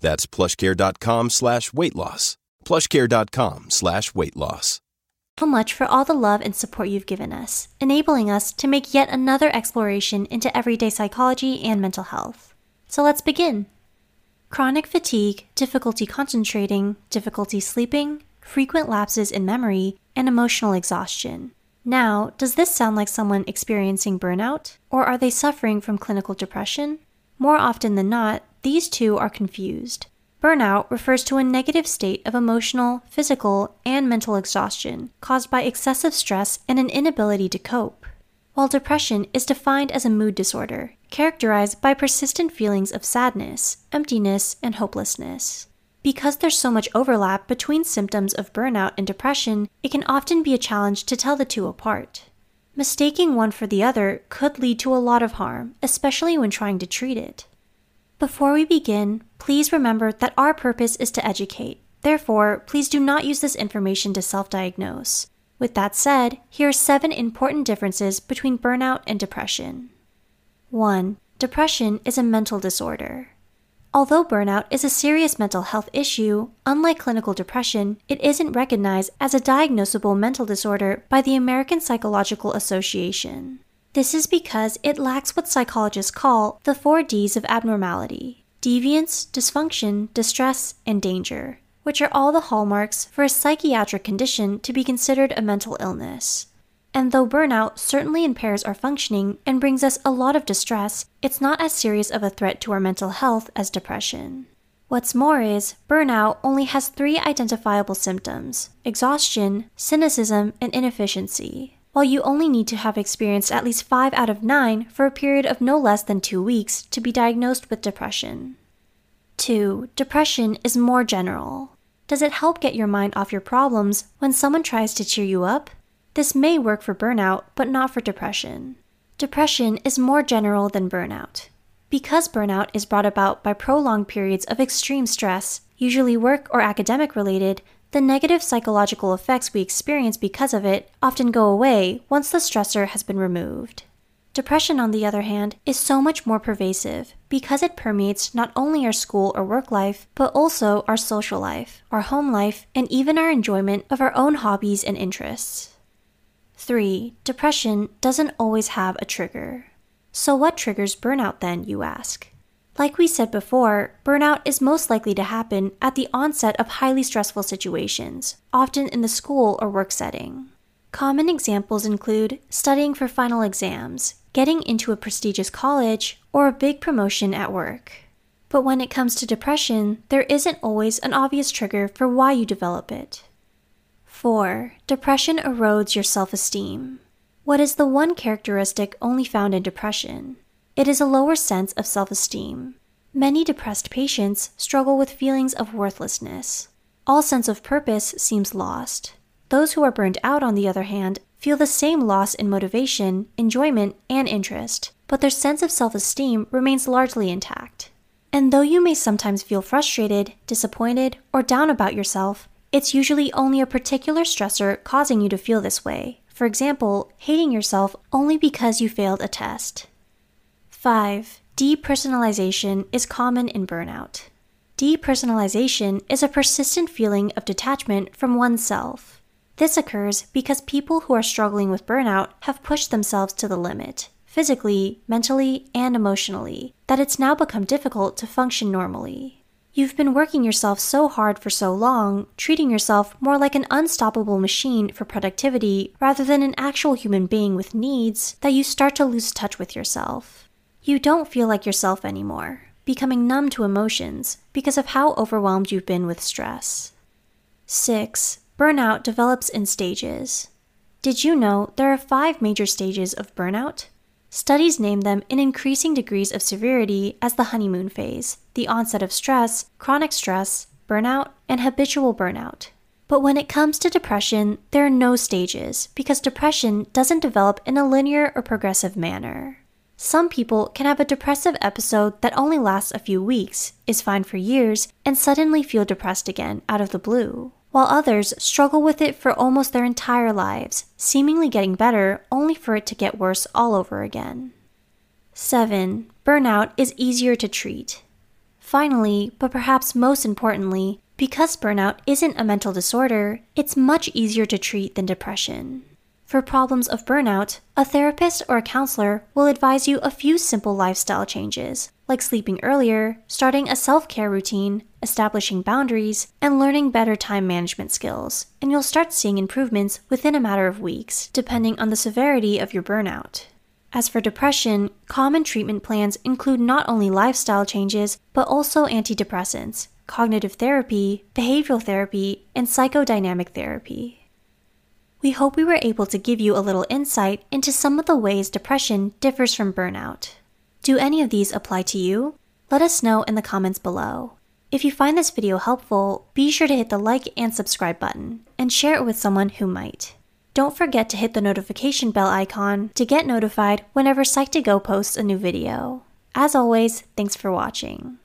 That's plushcare.com slash weight loss. plushcare.com slash weight loss. How much for all the love and support you've given us, enabling us to make yet another exploration into everyday psychology and mental health. So let's begin. Chronic fatigue, difficulty concentrating, difficulty sleeping, frequent lapses in memory, and emotional exhaustion. Now, does this sound like someone experiencing burnout? Or are they suffering from clinical depression? More often than not, these two are confused. Burnout refers to a negative state of emotional, physical, and mental exhaustion caused by excessive stress and an inability to cope. While depression is defined as a mood disorder, characterized by persistent feelings of sadness, emptiness, and hopelessness. Because there's so much overlap between symptoms of burnout and depression, it can often be a challenge to tell the two apart. Mistaking one for the other could lead to a lot of harm, especially when trying to treat it. Before we begin, please remember that our purpose is to educate. Therefore, please do not use this information to self diagnose. With that said, here are seven important differences between burnout and depression. 1. Depression is a mental disorder. Although burnout is a serious mental health issue, unlike clinical depression, it isn't recognized as a diagnosable mental disorder by the American Psychological Association. This is because it lacks what psychologists call the four Ds of abnormality deviance, dysfunction, distress, and danger, which are all the hallmarks for a psychiatric condition to be considered a mental illness. And though burnout certainly impairs our functioning and brings us a lot of distress, it's not as serious of a threat to our mental health as depression. What's more is, burnout only has three identifiable symptoms exhaustion, cynicism, and inefficiency. While you only need to have experienced at least 5 out of 9 for a period of no less than 2 weeks to be diagnosed with depression. 2. Depression is more general. Does it help get your mind off your problems when someone tries to cheer you up? This may work for burnout, but not for depression. Depression is more general than burnout. Because burnout is brought about by prolonged periods of extreme stress, usually work or academic related, the negative psychological effects we experience because of it often go away once the stressor has been removed. Depression, on the other hand, is so much more pervasive because it permeates not only our school or work life, but also our social life, our home life, and even our enjoyment of our own hobbies and interests. 3. Depression doesn't always have a trigger. So, what triggers burnout then, you ask? Like we said before, burnout is most likely to happen at the onset of highly stressful situations, often in the school or work setting. Common examples include studying for final exams, getting into a prestigious college, or a big promotion at work. But when it comes to depression, there isn't always an obvious trigger for why you develop it. 4. Depression erodes your self esteem. What is the one characteristic only found in depression? It is a lower sense of self esteem. Many depressed patients struggle with feelings of worthlessness. All sense of purpose seems lost. Those who are burned out, on the other hand, feel the same loss in motivation, enjoyment, and interest, but their sense of self esteem remains largely intact. And though you may sometimes feel frustrated, disappointed, or down about yourself, it's usually only a particular stressor causing you to feel this way. For example, hating yourself only because you failed a test. 5. Depersonalization is common in burnout. Depersonalization is a persistent feeling of detachment from oneself. This occurs because people who are struggling with burnout have pushed themselves to the limit, physically, mentally, and emotionally, that it's now become difficult to function normally. You've been working yourself so hard for so long, treating yourself more like an unstoppable machine for productivity rather than an actual human being with needs, that you start to lose touch with yourself. You don't feel like yourself anymore, becoming numb to emotions because of how overwhelmed you've been with stress. 6. Burnout develops in stages. Did you know there are five major stages of burnout? Studies name them in increasing degrees of severity as the honeymoon phase, the onset of stress, chronic stress, burnout, and habitual burnout. But when it comes to depression, there are no stages because depression doesn't develop in a linear or progressive manner. Some people can have a depressive episode that only lasts a few weeks, is fine for years, and suddenly feel depressed again out of the blue, while others struggle with it for almost their entire lives, seemingly getting better only for it to get worse all over again. 7. Burnout is easier to treat. Finally, but perhaps most importantly, because burnout isn't a mental disorder, it's much easier to treat than depression. For problems of burnout, a therapist or a counselor will advise you a few simple lifestyle changes, like sleeping earlier, starting a self care routine, establishing boundaries, and learning better time management skills, and you'll start seeing improvements within a matter of weeks, depending on the severity of your burnout. As for depression, common treatment plans include not only lifestyle changes, but also antidepressants, cognitive therapy, behavioral therapy, and psychodynamic therapy. We hope we were able to give you a little insight into some of the ways depression differs from burnout. Do any of these apply to you? Let us know in the comments below. If you find this video helpful, be sure to hit the like and subscribe button, and share it with someone who might. Don't forget to hit the notification bell icon to get notified whenever Psych2Go posts a new video. As always, thanks for watching.